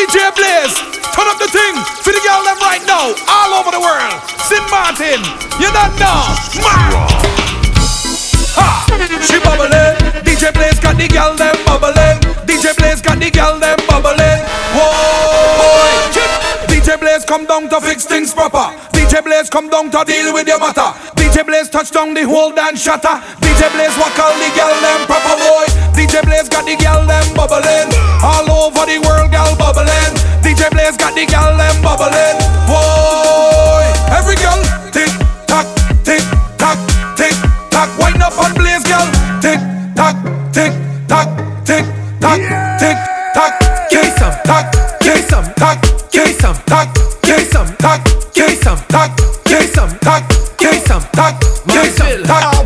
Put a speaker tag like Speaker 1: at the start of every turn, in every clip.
Speaker 1: DJ Blaze, turn up the thing for the girl them right now, all over the world. St. Martin, you don't know. Ma. Ha! She bubbling. DJ Blaze got the girl them bubbling. DJ Blaze got the girl them bubbling. Whoa! Boy. Blaze come down to fix things proper. DJ Blaze come down to deal with your matter. DJ Blaze touch down the whole dance shatter. DJ Blaze walk all the girl them proper boy. DJ Blaze got the girl them bubbling. All over the world girl bubbling. DJ Blaze got the girl them bubbling. Boy, every girl tick tock, tick tock, tick tock. Wind up on Blaze girl. Tick tock, tick tock, tick tock, tick tock, tick tock give some cock, give some cock, give some cock, give some cock, give some cock, give some cock, give some
Speaker 2: cock.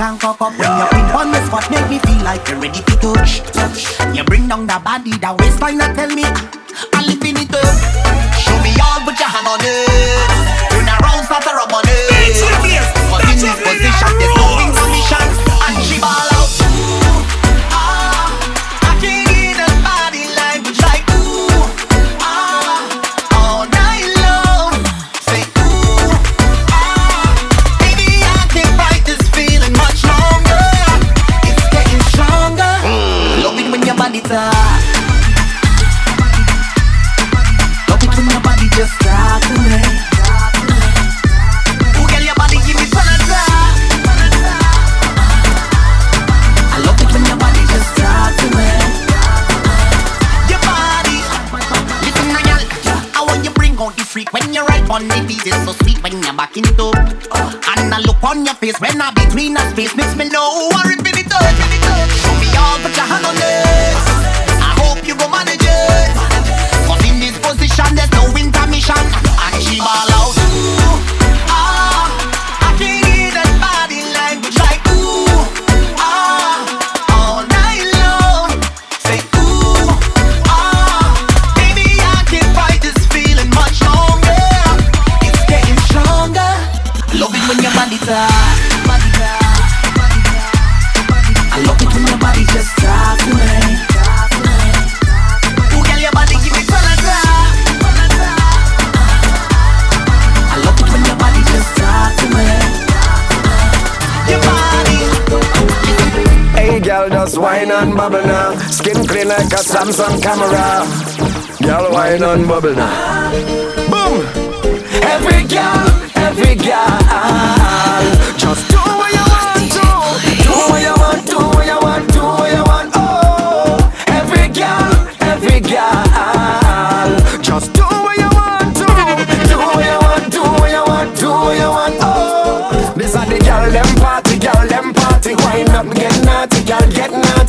Speaker 2: and
Speaker 3: cock up. When you pin on the spot, make me feel like you're ready to touch. You bring down the body, the waistline, and tell me I'm in it up. Show me all, put your hand on it. Turn around, start to rub on it. Put in this position, space. When I between a space makes me know I repeat it up, it up. Show me all, put your hand on the and
Speaker 4: bubble now. Skin clean like a Samsung camera. Girl, wine and bubble now. Boom! Every girl, every girl, just do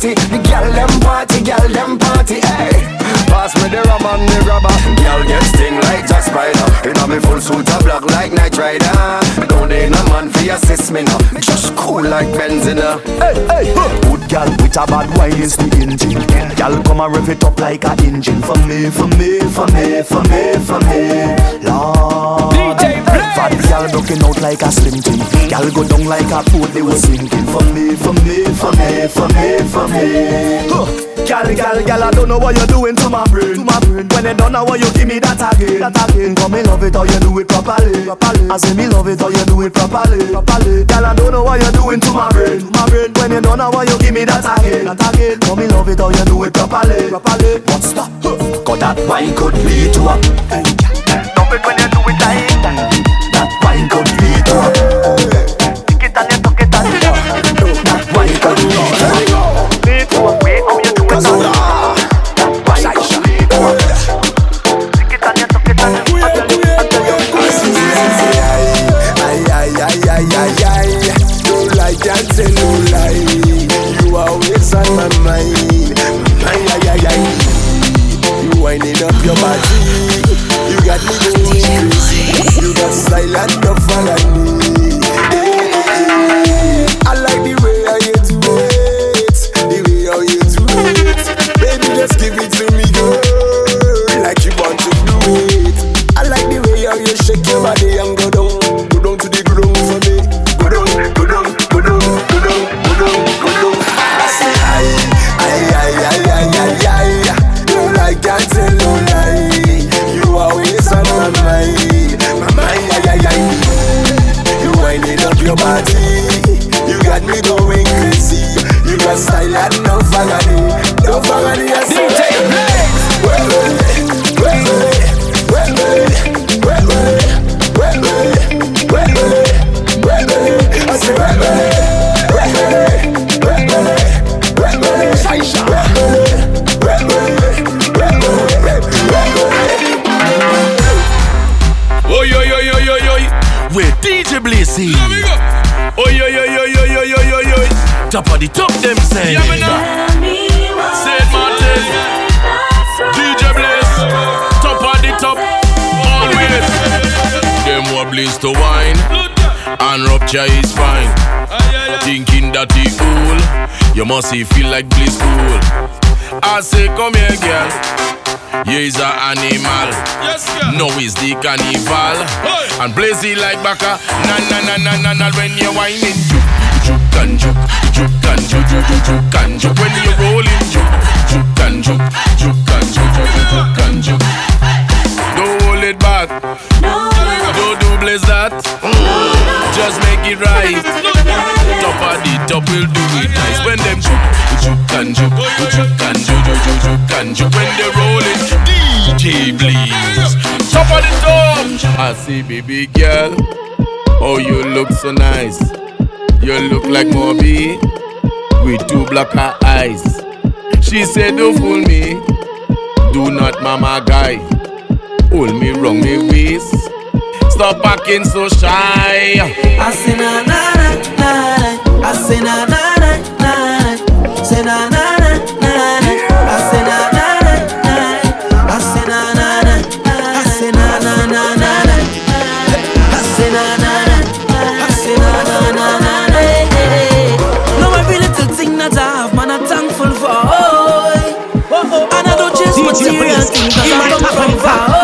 Speaker 4: get naughty. The girl them party, girl them party. Hey, pass me the rum and the rubber. Girl get sting like Jack Spider. In a me full suit of black like Knight Rider. Don't need no man for assist me now. Just cool like Benzina.
Speaker 5: Hey, hey, huh. Good gal with a bad wine is the engine. Gal come and rev it up like a engine for me, for me, for me, for me, for me. Lord,
Speaker 4: DJ Blaze.
Speaker 5: Fat gal looking out like a slim thing. Gal go down like a boat they was sinking for me, for me, for me, for me, for me. Huh. Gal, gal, gal, I don't know what you're doing to my brain, to my brain. When you don't know what you give me that again, that again. Come me love it how you do it properly, properly. I say me love it how you do it properly, properly. Gal, I don't know what you're doing to my brain, to my brain. When you don't know what you give me that again, that again. Come me love it how you do it properly, properly. But stop, huh. cause that wine could lead to a. Love
Speaker 4: the
Speaker 5: top them say.
Speaker 6: Yeah, me now. St. Martin. DJ Blaze. Top of the top. Always. Them who blaze to wine. And rupture is fine. Thinking that he cool. You must see feel like bliss cool. I say, come here, girl. You is a animal. Yes, girl. No is the carnival. And blazy like baka. Na na na na na na when you whining. Juke, and juke, juke and juke, juke, juke, and juke. When you're rolling, juke, juke and juke, juke and juke, juke, juke, and juke. Don't hold it back. Don't do blaze that. Just make it right. Top of the top will do it nice. When them juke, juke and juke, juke and juke, juke, juke, and juke. When they rolling, DJ Blaze. Top of the top. I see baby girl. Oh, you look so nice. You look like Moby with two black eyes. She said, Don't fool me. Do not, mama guy. Hold me wrong, me waist. Stop acting so shy.
Speaker 7: I say na na na na. I say na na na na. Say na na serious. Thing, cause I come from far.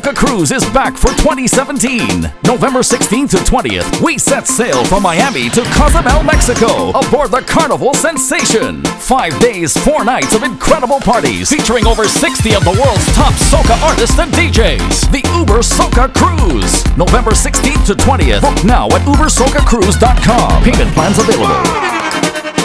Speaker 1: Mocha Cruise is back for 2017. November 16th to 20th, we set sail from Miami to Cozumel, Mexico, aboard the Carnival Sensation. Five days, four nights of incredible parties featuring over 60 of the world's top soca artists and DJs. The Uber Soca Cruise, November 16th to 20th. Book now at ubersocacruise.com. Payment plans available.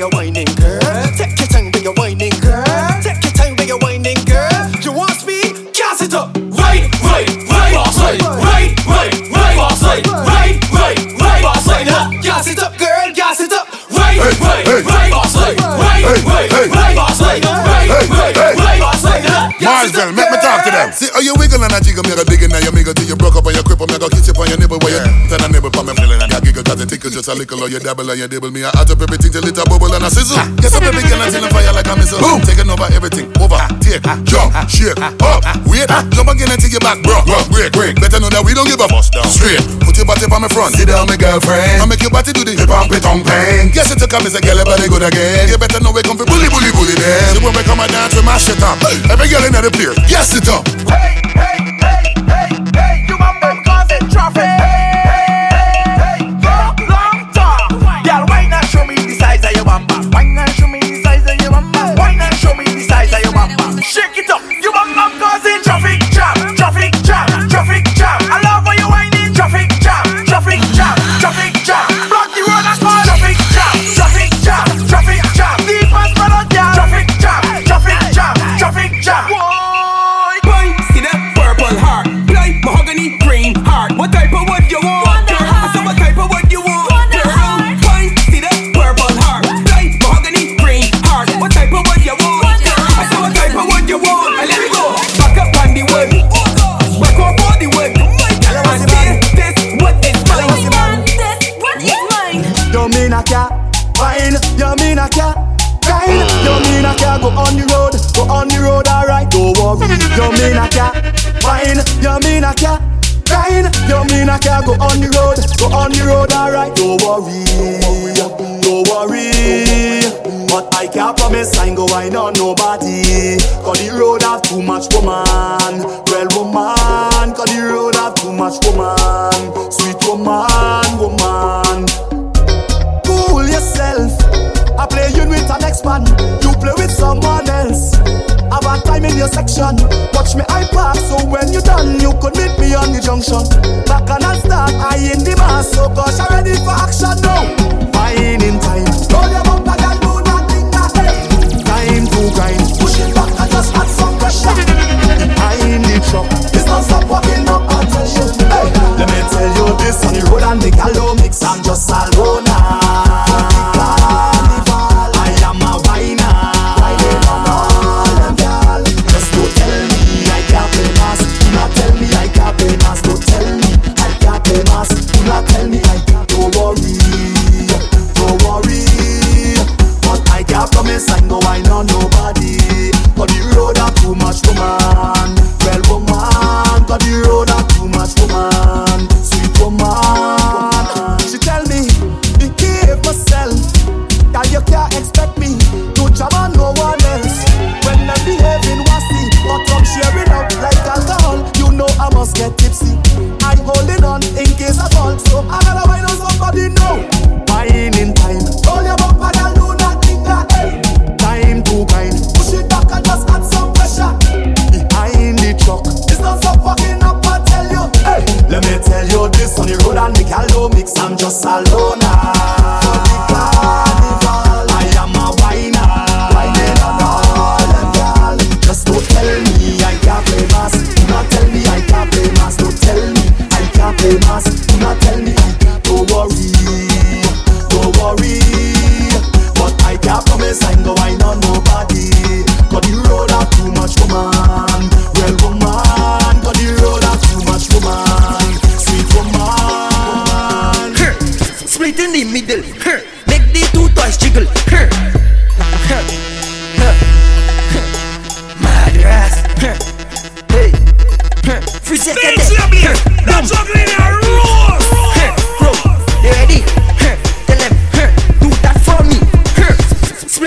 Speaker 8: you're whining.
Speaker 9: just a little or you double and you double me. I add up everything till it a bubble and a sizzle. Yes, up every girl until the fire like a missile. Boom. Taking over everything. Over, take, jump, shake, up, wait, jump again and take it back, bro. bro. Break, break. Better know that we don't give a fuss down. Straight. Put your body on my front. Sit down, my girlfriend. I make your body do the hip hop, it on pain. Yes, it's a come, it's a girl, everybody good again. You better know we come for bully, bully, bully, then. See when we come and dance, with my it up. Every girl in the place, yes, it up.
Speaker 10: Hey.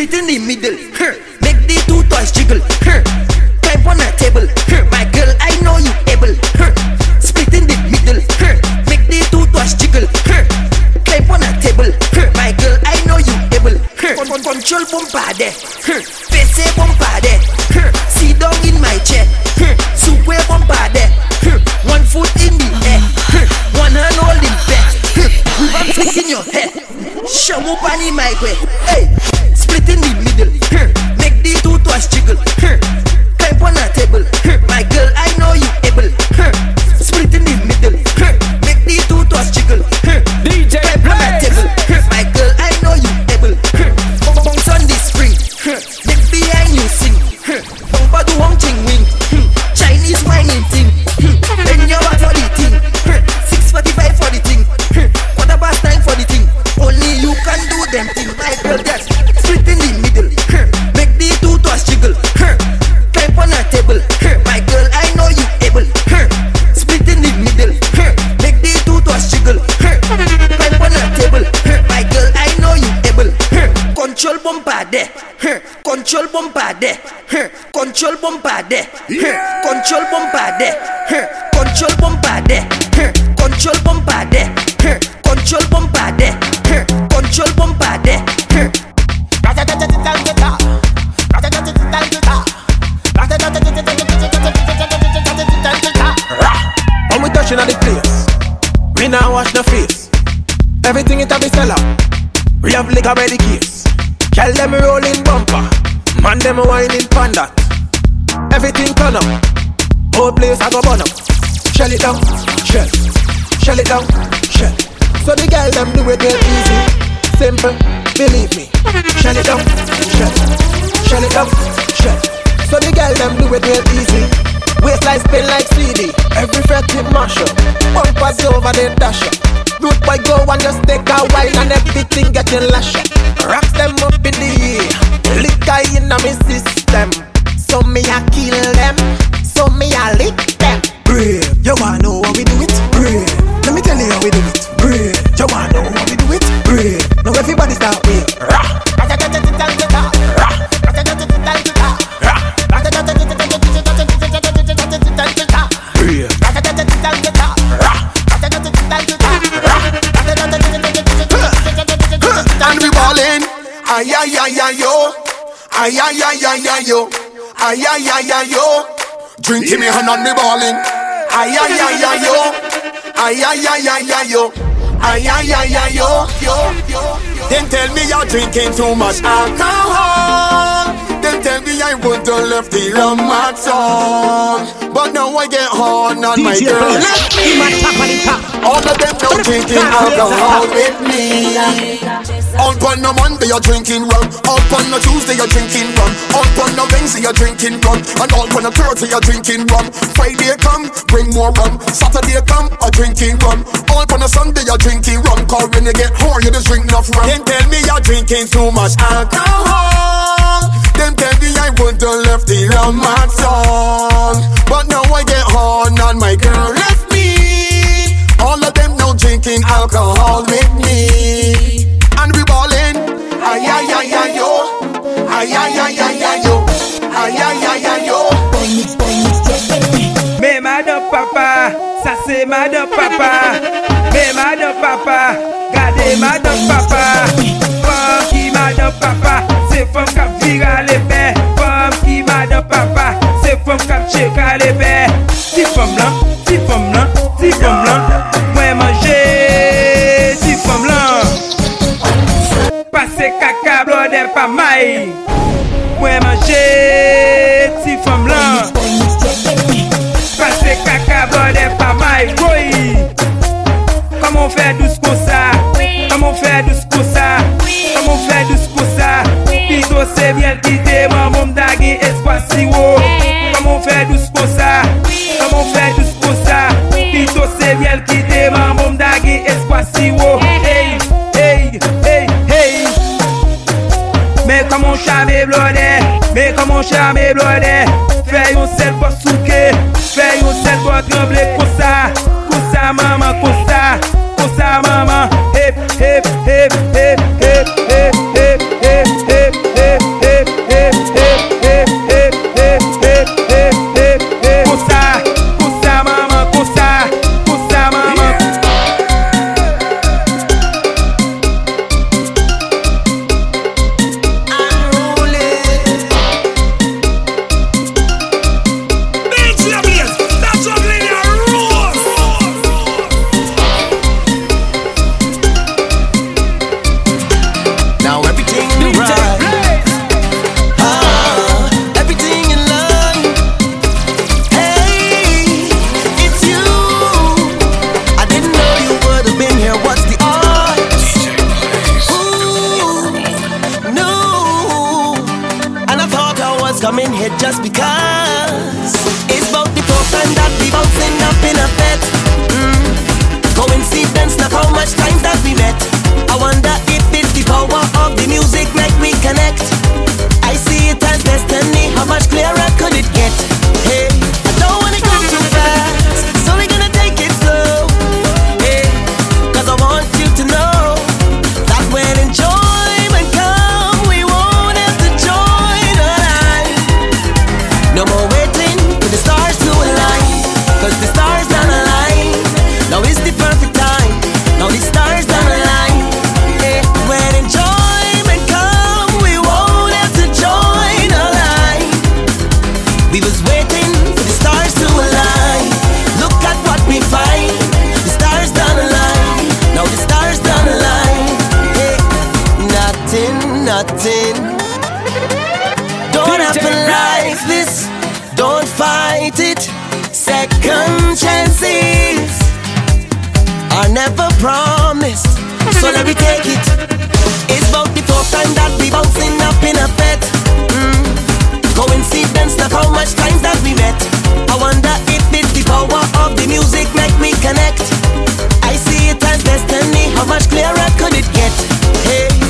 Speaker 7: Split in the middle. Huh, Make the two toys jiggle. Huh, Climb on a table. Huh, My girl, I know you able. Huh, Split in the middle. Huh, Make the two toys jiggle. Huh, Climb on a table. Huh, My girl, I know you able. Con- Control bombade. Huh,
Speaker 11: Everything it a be sell out. We have liquor by the case. Tell them rolling bumper, man them whining panda. Everything turn up, whole place I go burn up. Shell it down, shell, shell it down, shell. So the girl them do it real easy, simple, believe me. Shell it down, shell, shell it down, shell. So the girl them do it real easy. Waistline spin like CD. Every fret it mash up. Bumpers over the dash up. And just take a while and everything getting lash. Rocks them up in the air. Liquor in me system.
Speaker 12: Ay ay ay ay yo. Drink in me hand and me ballin'. Ay ay ay ay yo, ay ay ay ay ay yo, ay ay ay ay yo yo yo. Then tell me you're drinking too much alcohol. Then tell me I would have left the rum at all. But now I get hard on my
Speaker 11: DJ
Speaker 12: girl. Me
Speaker 11: my of the top.
Speaker 12: all of them now drinking alcohol with me. All on a Monday you're drinking rum. All on a Tuesday you're drinking rum. All on a Wednesday you're drinking rum. And all on a Thursday you're drinking rum. Friday come, bring more rum. Saturday come, a drinking rum. All on a Sunday you're drinking rum. Cause when you get home you just drink enough rum. Then tell me you're drinking too much alcohol. Then tell me I would have left the rum at all. But now I get hard and my girl left me. All of them now drinking alcohol with me. Ayayayayo Ayayayayo Ayayayayo
Speaker 13: Me madame papa, sa se madame papa. Me madame papa, gade madame papa. Fom ki madame papa, se fom kap vira le pe Fom ki madame papa, se fom kap cheka le pe Ti fom lan, ti fom lan, ti fom lan Mwen manje Pase kaka blode pa may Mwen manje ti fom lan Pase kaka blode pa may Koman fè dous kon sa Koman fè dous kon sa Yon chame blode Fè yon sel bo souke Fè yon sel
Speaker 5: bo tremble Kousa, kousa maman kousa acting. Don't happen like this, don't fight it. Second chances are never promised, so let me take it. It's about the fourth time that we bouncing up in a bed. Mm. Coincidence, not how much times that we met. I wonder if it's the power of the music make me connect. I see it as destiny, how much clearer could it get? Hey.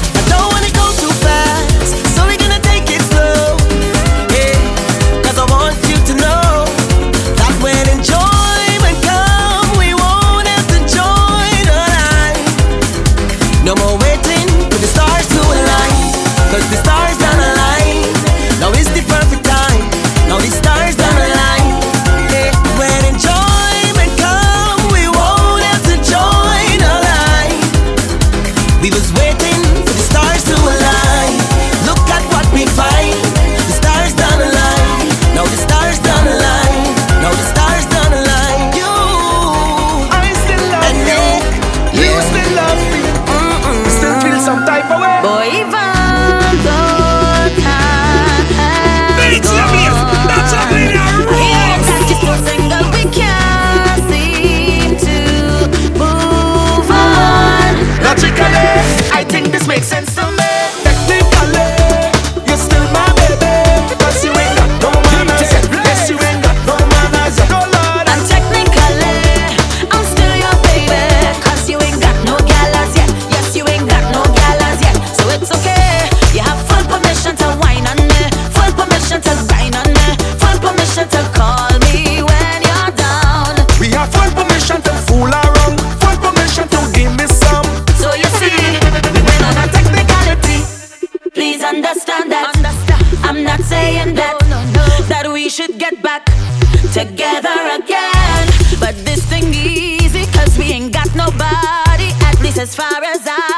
Speaker 14: as far as I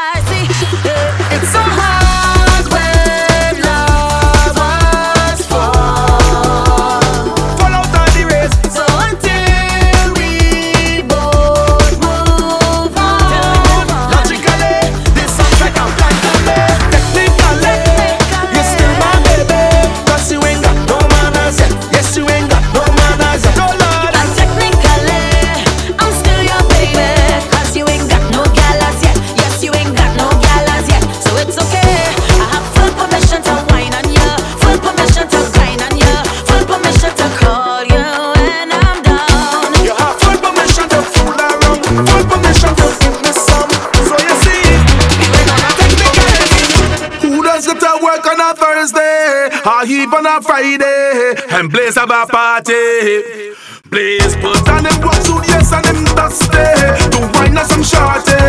Speaker 15: party. Blaze put on them black suit, yes, and them dusty. To wine and some shorty.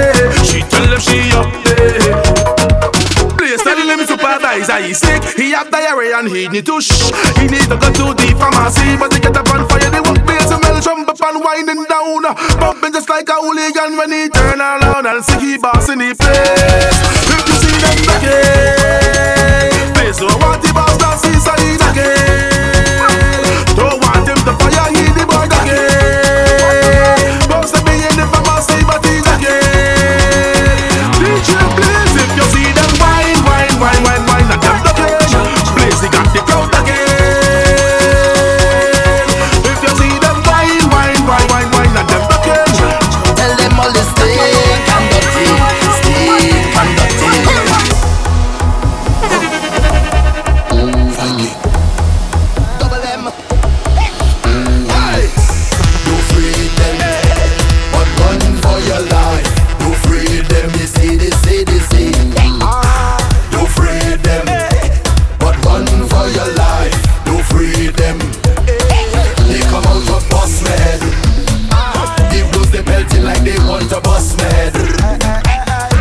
Speaker 15: She tell them she up there. Blaze telling them supervisor he sick. He have diarrhea and he need to shh. He need to go to the pharmacy, but they get up on fire. They want blaze and melt jump up and winding down, bumping just like a hooligan when he turn around and see he boss in the place. If you see them again.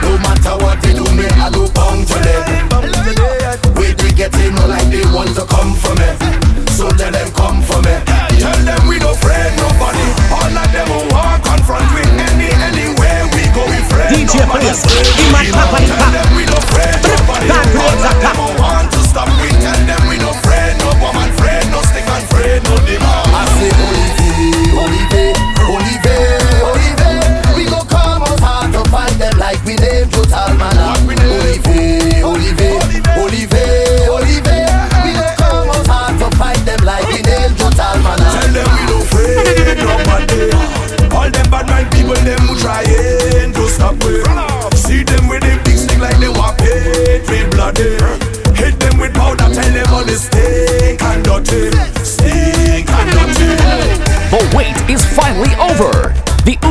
Speaker 15: No matter what they do, me I go to them. We we get like they want to come for me. So tell them come for me. Tell them we no friend nobody. All of them
Speaker 5: who confront with any
Speaker 16: anywhere we go, we friend. DJ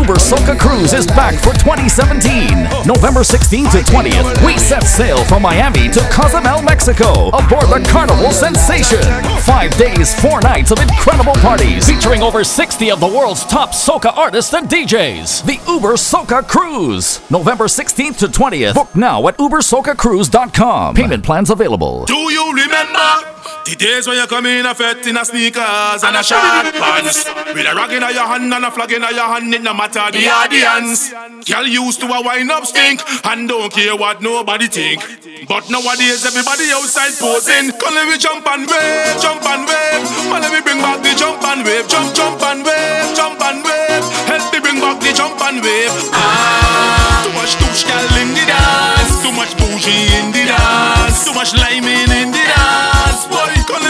Speaker 16: Uber Soca Cruise is back for 2017. November 16th to 20th, we set sail from Miami to Cozumel, Mexico, aboard the Carnival Sensation. Five days, four nights of incredible parties featuring over 60 of the world's top Soca artists and DJs. The Uber Soca Cruise, November 16th to 20th. Book now at ubersocacruise.com. Payment plans available.
Speaker 15: Do you remember? The days when you come in a fete in a sneakers and a short pants. With a rag in a your hand and a flag in a your hand It no matter the audience. Girl used to a wine up stink And don't care what nobody think. But nowadays everybody outside posing. Come let me jump and wave, jump and wave. Come let me bring back the jump and wave Jump, jump and wave, jump and wave. Help me bring back the jump and wave. Ah, too much du girl in the gedacht too much bougie in the dance, too much liming in the dance, boy.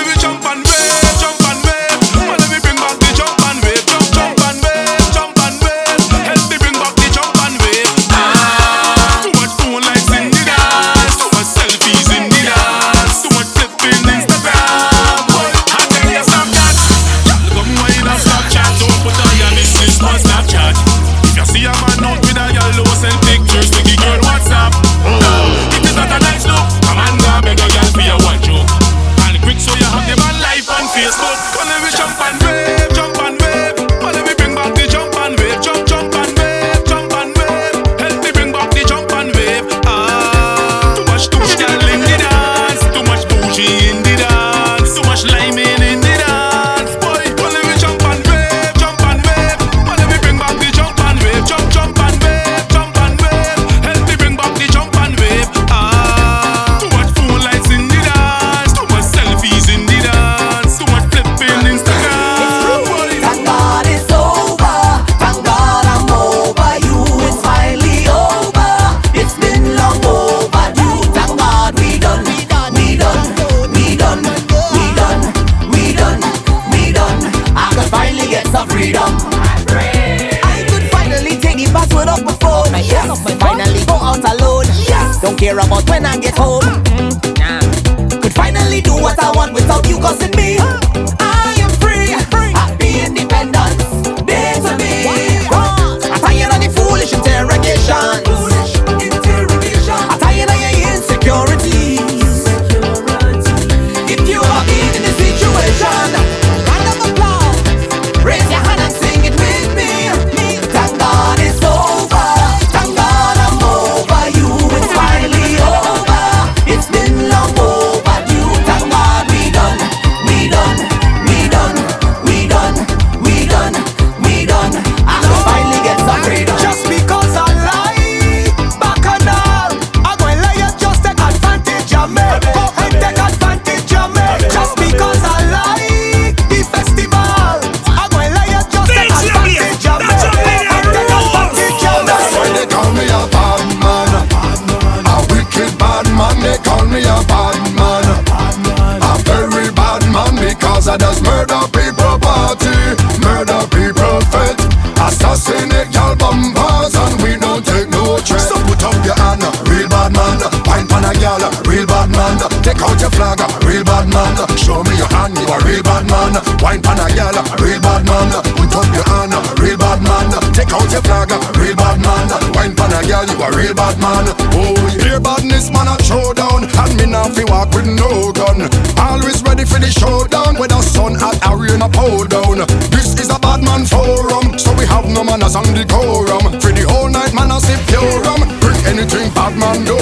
Speaker 7: out your
Speaker 2: flag, real bad man. Show me your hand, you a real bad man. Wine pan a gal, real bad man. Put up your hand, real bad man. Take out your flag, real bad man. Wine pan a gal, you a real bad man. Oh, real badness man a showdown, and me now fi walk with no gun. Always ready for the showdown, whether sun at or rain a pull down. This is a bad man forum, so we have no manners on the quorum. For the whole night man a sip pure rum, bring anything bad man do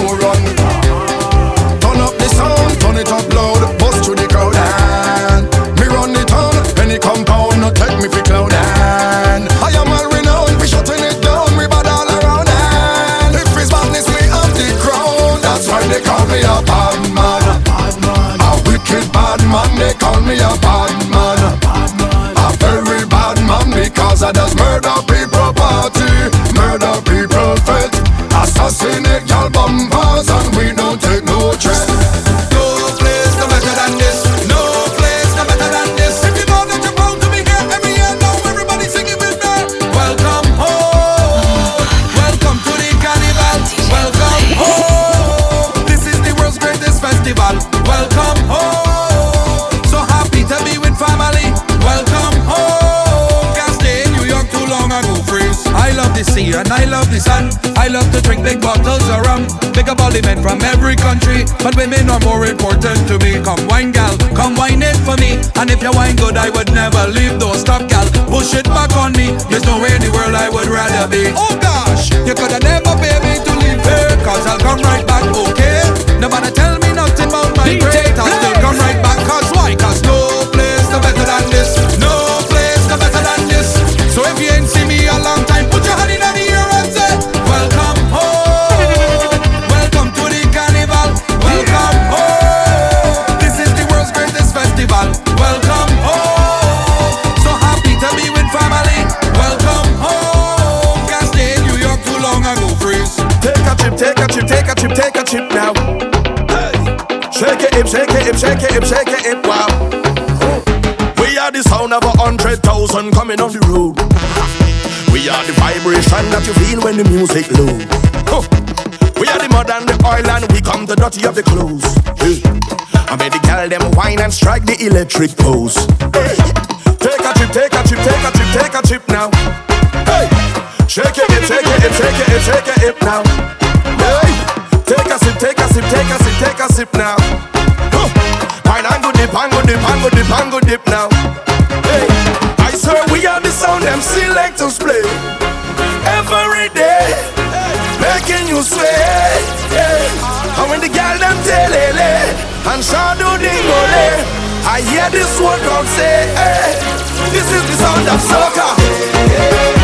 Speaker 2: does murder.
Speaker 1: Love to drink big bottles of rum. Big up all the men from every country, but women are more important to me. Come wine, gal, come wine it for me. And if you wine good, I would never leave. Though stop, gal, push it back on me. There's nowhere in the world I would rather be. Oh gosh, you coulda never pay me to leave here, cause I'll come right back, okay? Nobody tell me nothing about my great, I'll still come right back. Cause
Speaker 15: trip now. Hey. Shake it, hip, shake it, hip, shake it, hip, shake it, hip, wow. We are the sound of a hundred thousand coming on the road. We are the vibration that you feel when the music. Huh. We are the mud and the oil and we come the dirty of the clothes. I made the gal them wine and strike the electric pose. Take a trip, take a trip, take a trip, take a trip now. Hey. Shake it, shake it, shake it, shake it, hip now. Hey. Take a sip, take a sip, take a sip, take a sip now. Huh. Wine and go dip, and go dip, and go dip, and go dip now. Hey. I swear we are the sound them selectors play every day, making you sway. Hey. And when the girl them telele eh, and shadow dingole, I hear this one come say, hey, this is the sound of soca. Big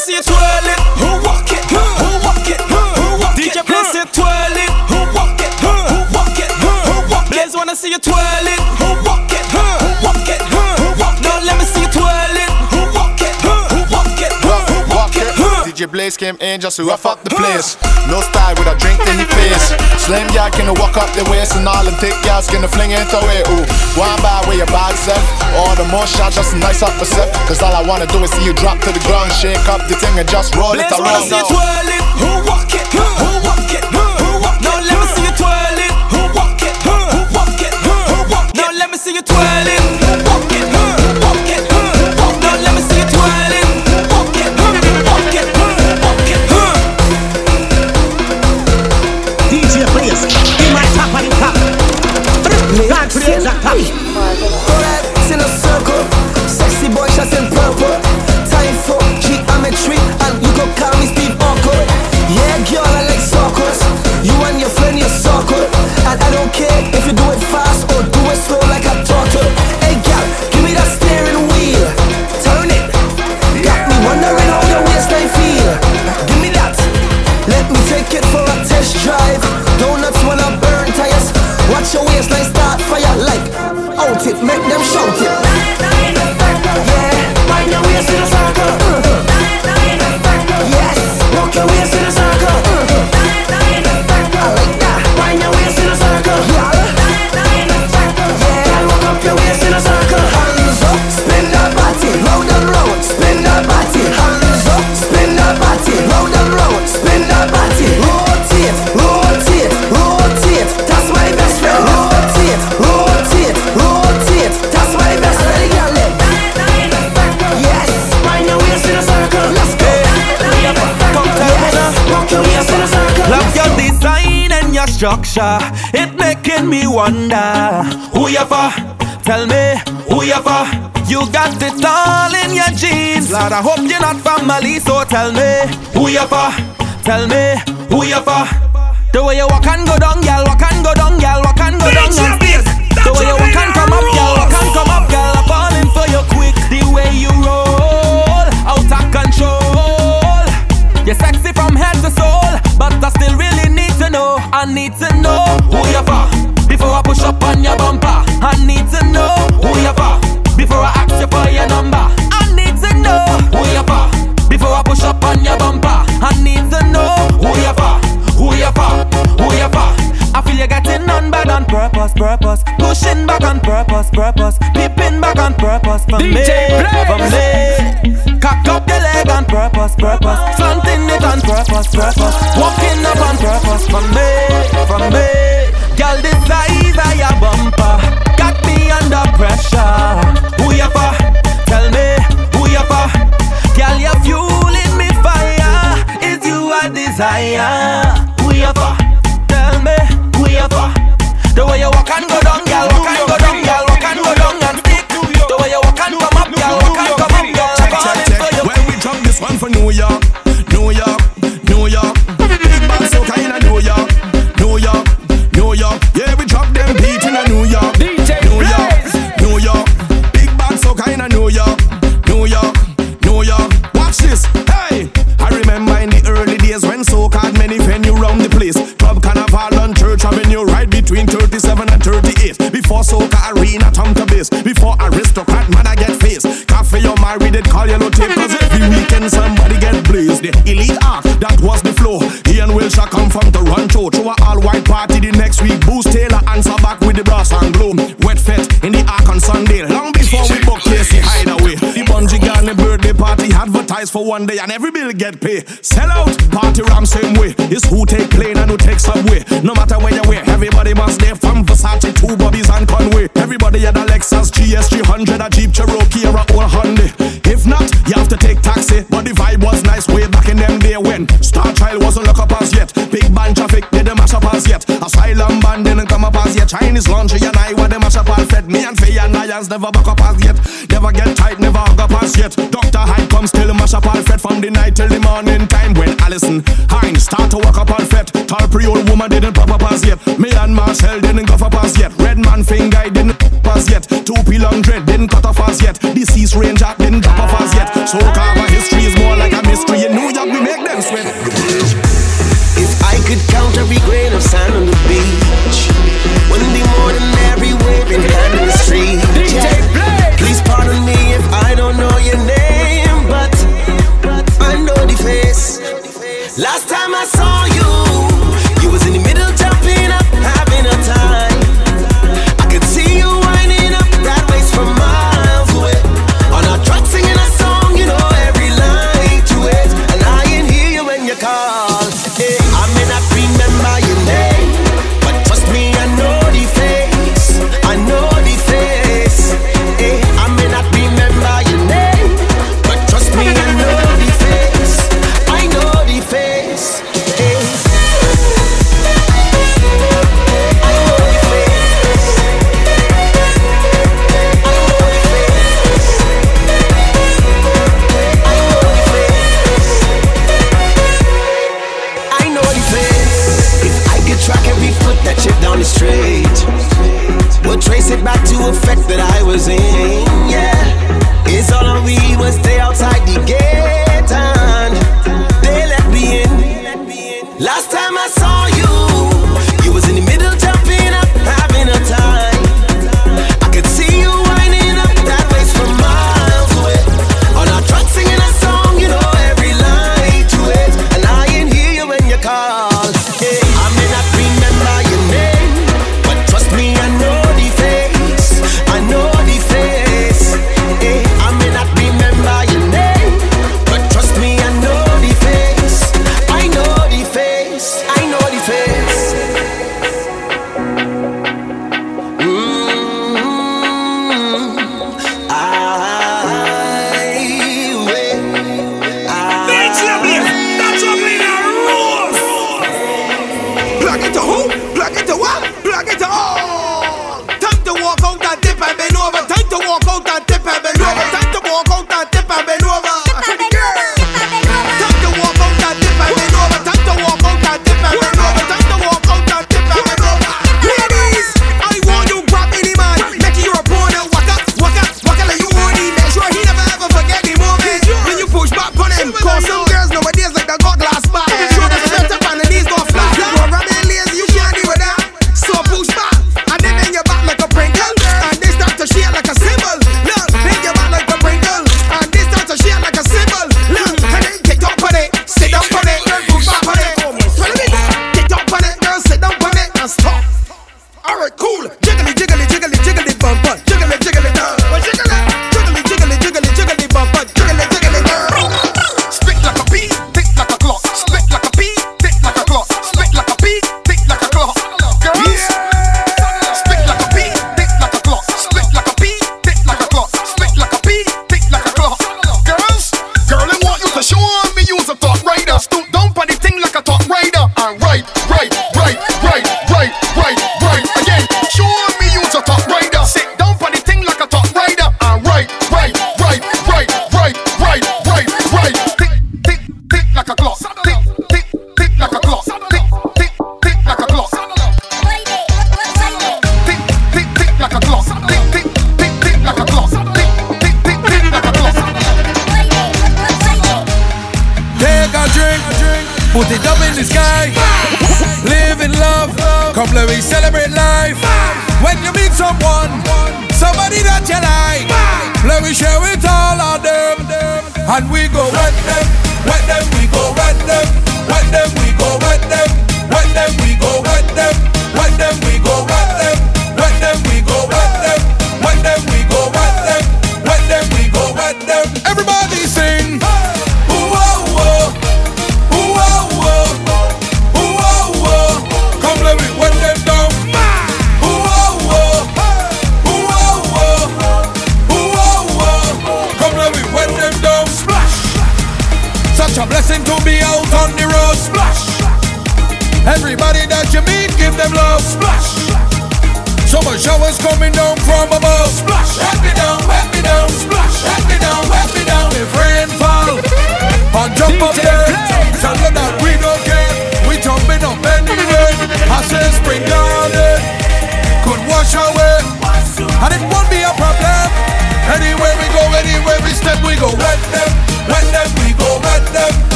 Speaker 5: see you it. DJ Blaze
Speaker 17: came in just to rough up the place. No style with a drink in the face. Slim y'all can walk up the waist and all them thick y'all gonna fling it away. Ooh, one by where your bad self. All the more shots just nice up myself. Cause all I wanna do is see you drop to the ground, shake up the thing and just roll it
Speaker 5: Blaze wanna
Speaker 17: around.
Speaker 5: see you twirl it. Who walk it? Who walk it? Who walk it? Now let me see you twirl it. Who walk it? Who walk it? Who walk it? Now let me see you twirl it. Structure. It making me wonder who you for. Tell me who you for. You got it all in your jeans. Lord, I hope you're not family, so tell me who you for. Tell me who you for. The way you walk and go down, girl, walk and go down, girl, walk and go down a push up on your bumper. I need to know who you are before I ask you for your number. I need to know who you are before I push up on your bumper. I need to know
Speaker 18: who you are, who you are, who you are. I feel you
Speaker 15: getting on bad on purpose, purpose. Pushing back on purpose, purpose. Peeping back on purpose for DJ me, for me. Cock up your leg on purpose, purpose. for one day and every bill get paid. Sell out, party ram same way. It's who take plane and who take subway. No matter where you wear, everybody must stay from Versace to Bobby's and Conway. Everybody had a Lexus GS300, a Jeep Cherokee or a old Hyundai. If not, you have to take taxi. But the vibe was nice way back in them day when Star Child wasn't lock up as yet. Big band traffic didn't mash up as yet. Asylum band didn't come up as yet. Chinese laundry and I were the mash up all fed. Me and Faye and Lions never back up as yet. Never get tight, never hug up as yet. listen. Hind, start to walk up on fat Tall pre-old woman didn't So.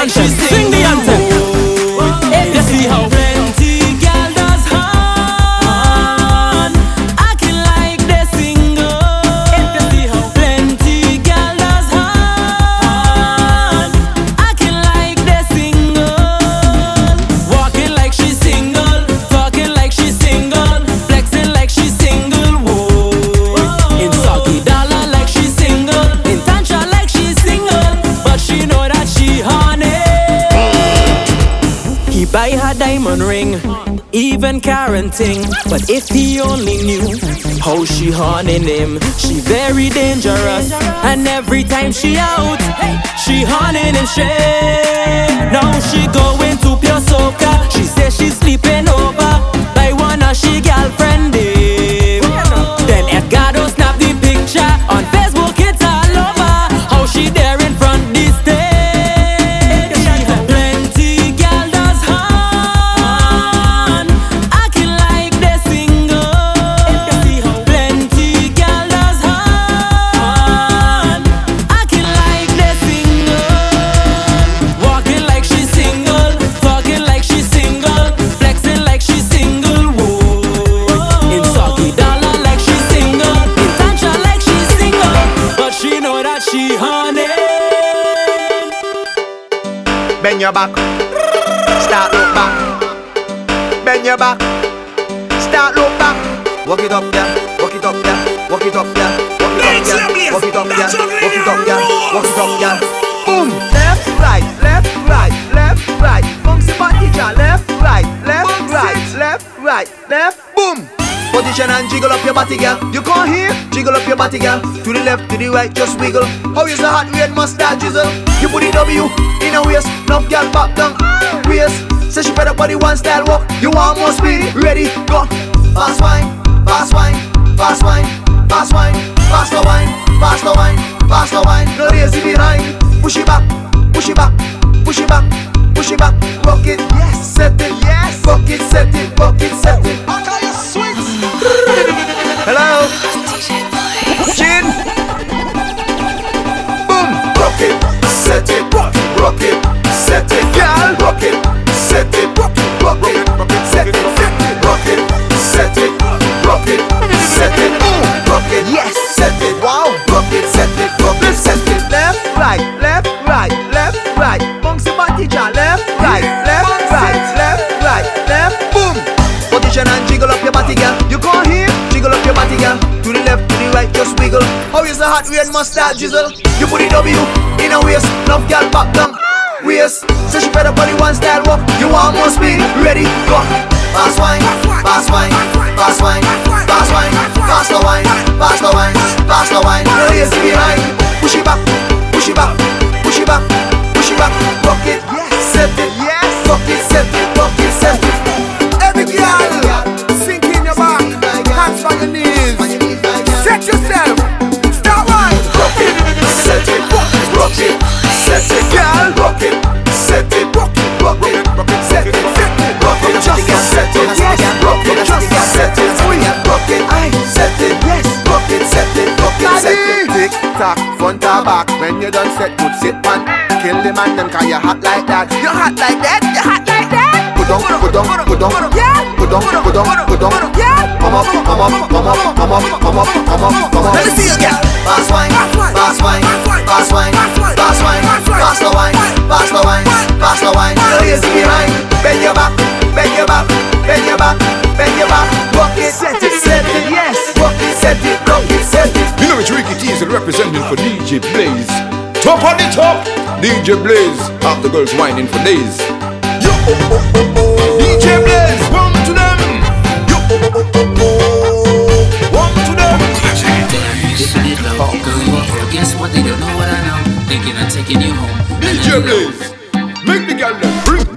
Speaker 1: and
Speaker 19: she quarantine. But if he only knew how she haunting him, she very dangerous. And every time she out, she haunting him straight. Now she going to pure. She say she's sleeping
Speaker 20: back. Start look back. Bend your back. Jiggle up your body, girl. You can't hear? Jiggle up your body, girl. To the left, to the right, just wiggle. How is the hot red mustard drizzle? You put the W in a waist, enough girl back down. Waist, say she better body one style walk. You want more speed? Ready? Go. Fast wine, fast wine, fast wine, fast wine, faster wine, faster wine, faster wine. No lazy behind. Push it back, push it back, push it back, push it back. Rock it, yes, set it, yes. Rock it, set it, The hot red mustard drizzle? You put the W in a waist, love girl back down. Waist, say she better body one style walk. You more speed? Ready? Go. Fast wine, fast wine, fast wine, fast wine, faster wine, faster wine, faster wine. No lazy behind. Push it back, push it back, push it back, push it back. It. Front or back. When you done set, good sit man. Kill the man, them 'cause you hot like that. You hot like that, you hot like that. Put on, put on, put on, yeah. Put on, put on, put on, yeah. Come up, come up, come up, come up, come up, come up, come up. Let me see you get. Fast wine, fast wine, fast wine, fast wine, faster wine, faster wine, faster wine. No lazy behind. Bend your back, bend your back, bend your back, bend your back. Rock it, set it, set it, yes. Rock it, set it, rock it, set it.
Speaker 4: You know it's Ricky Teasel representing for DJ Blaze. Top on the top, DJ Blaze. Have the girls whining for days. Yo, oh, oh, oh, oh. oh. DJ Blaze, one to them. Yo, oh, oh, oh, oh. oh. one to them.
Speaker 21: Guess what? They don't know what I know. Thinking I'm taking you home.
Speaker 4: DJ Blaze.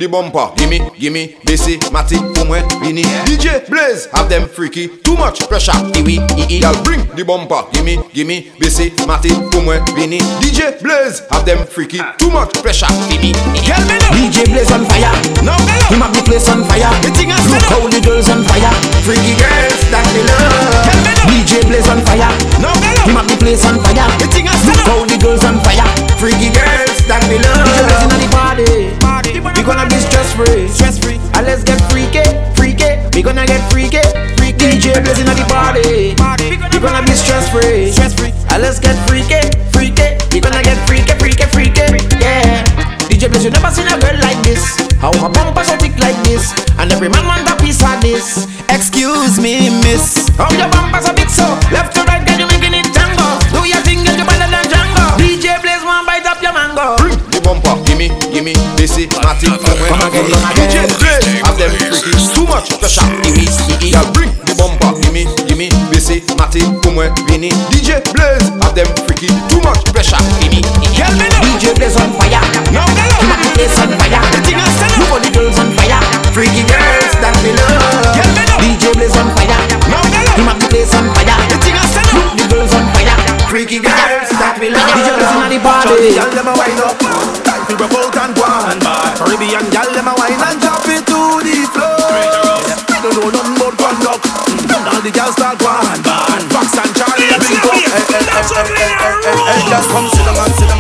Speaker 4: The bumper. Gimme, gimme, Bessie, Matty, Fumwe, Vini. DJ Blaze, have them freaky. Too much pressure. Iwi, ii, girl bring the bumper. Gimme, gimme, Bessie, Matty, Fumwe, Vini. DJ Blaze, have them freaky. Too much pressure. Gimme, girl me know.
Speaker 22: DJ Blaze on fire.
Speaker 4: No me know.
Speaker 22: Him have the place on fire.
Speaker 4: The thing is
Speaker 22: Look how the girls on fire. Freaky girls that me love. DJ Blaze on fire.
Speaker 4: No me know.
Speaker 22: Him have the place on fire.
Speaker 4: The thing is
Speaker 22: Look how the girls on fire. Freaky girls that me love. DJ Blaze inna the party.
Speaker 5: Ah, let's get freaky, freaky. We gonna get freaky, freaky. DJ blazing at the party. We gonna be stress free, stress free. Ah, let's get freaky, freaky. We gonna get freaky, freaky, freaky. Yeah. DJ Blaze, you never seen a girl like this. How her bumper so thick like this, and every man want a piece of this. Excuse me, miss. How your bumper so big so left
Speaker 4: busy, natty, come again, come again. Blaze, have them freaky, too much pressure. Gimme, gimme, girl, bring the bumper, gimme, gimme, busy, natty, come vini. DJ Blaze, have them freaky, too much pressure. Gimme,
Speaker 5: Girl, me know. DJ Blaze on fire. Now. Keep up the place on fire. The thing is stand up. Look the girls on fire. Freaky girls that me love. Girl, me know. DJ Blaze on fire. Now. Keep up the place on fire. The thing is up. Look the girls on fire. Freaky girls that me love. DJ Blaze in the party.
Speaker 15: Y'all them a wind up Time to rub out and on Caribbean y'all them a wine and drop it to the floor. I don't know nothing about conduct. And all the girls start go on. Fox and Charlie big up hey, hey, hey, hey, hey, hey, hey Just come sit down and sit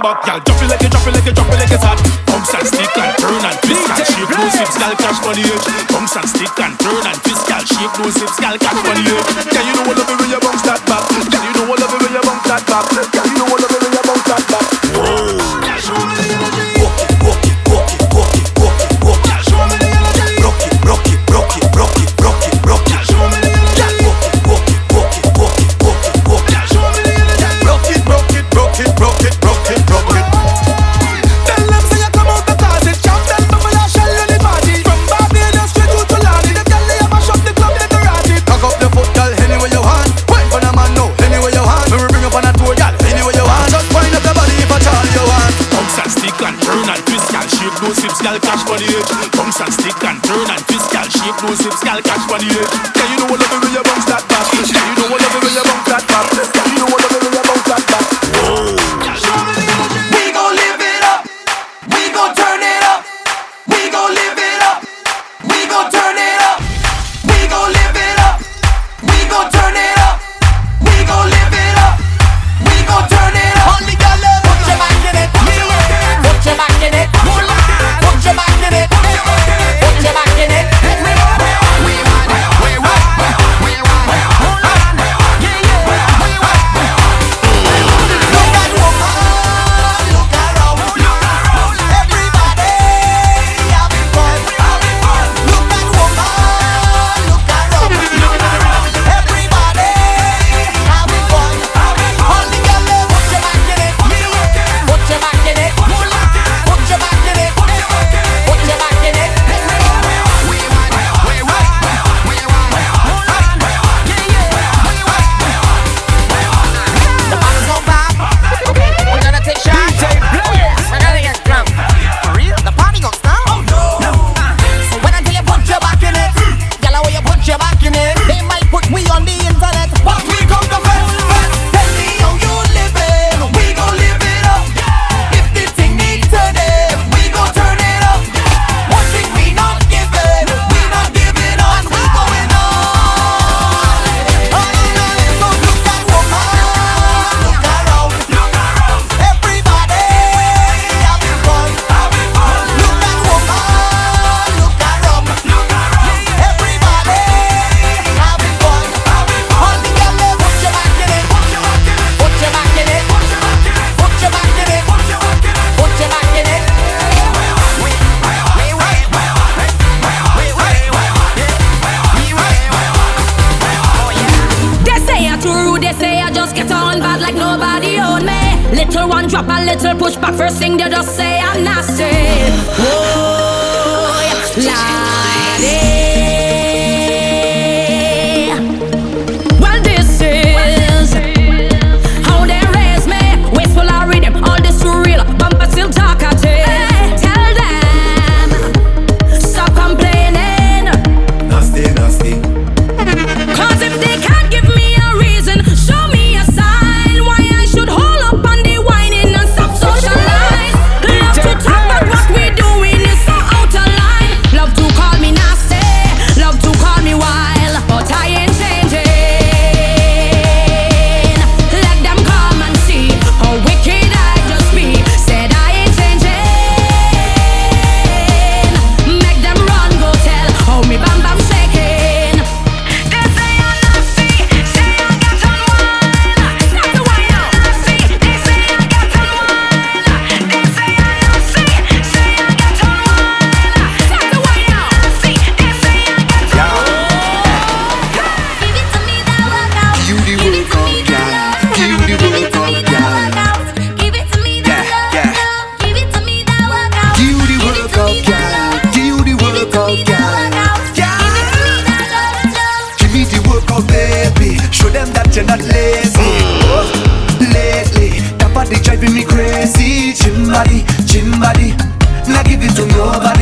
Speaker 15: your
Speaker 3: back, girl. Drop it like it, drop it like it, drop it like it's hot. Bumps and stick and turn and twist, girl. Shape those hips, girl, for the edge. Bumps and stick and turn and twist, girl. Shape those hips, girl, for the edge. Girl, you know what love it when you bounce that back. Girl, you know what love it when you bounce that back. Girl, you know what love it when you bounce that back. Girl. Catch for the edge. Bumps and stick and turn and girl. Shape those hips, girl. Catch for the edge. Girl, you know what love it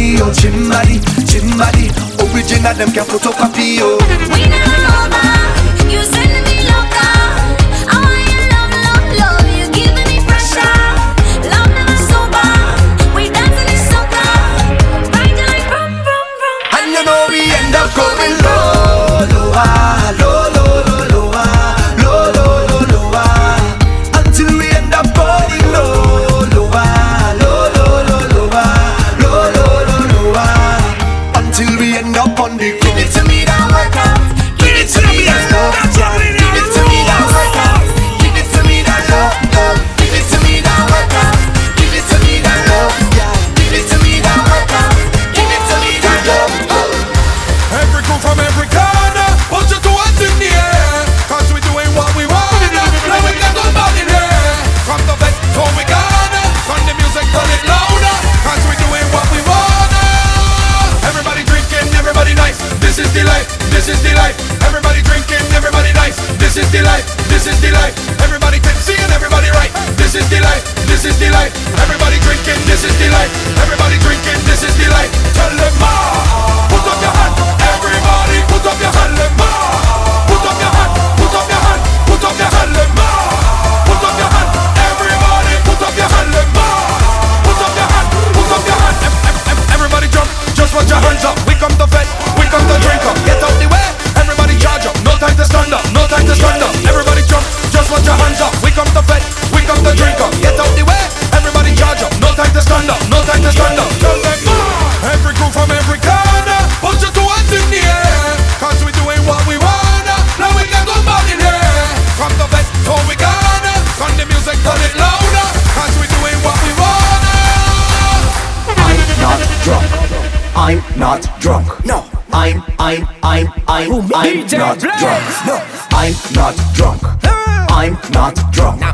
Speaker 15: body, oh Chimbali, Chimbali Original them can't photocopy, oh
Speaker 14: We
Speaker 15: know not over I'm not drunk. No, I'm not drunk. I'm not drunk.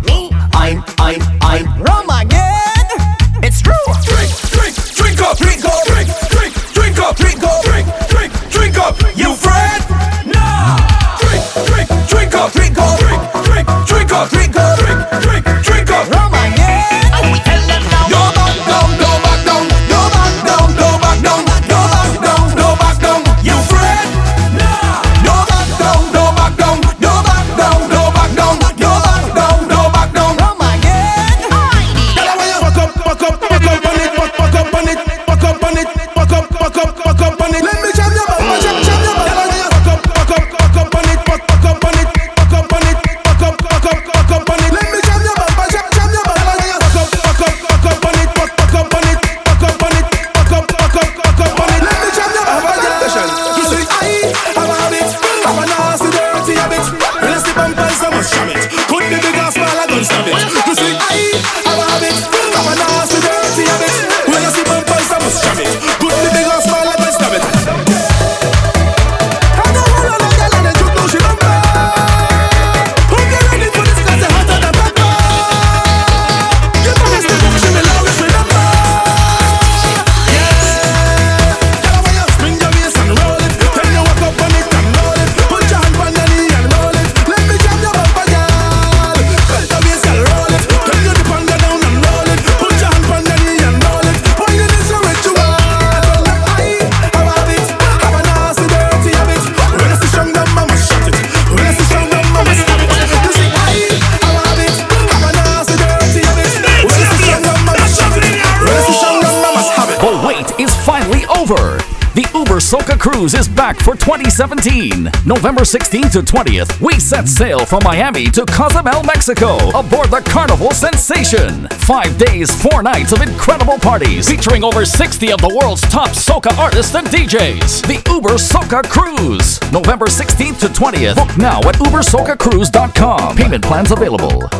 Speaker 16: November 16th to 20th, we set sail from Miami to Cozumel, Mexico, aboard the Carnival Sensation. Five days, four nights of incredible parties featuring over 60 of the world's top soca artists and DJs. The Uber Soca Cruise, November 16th to 20th. Book now at ubersocacruise.com. Payment plans available.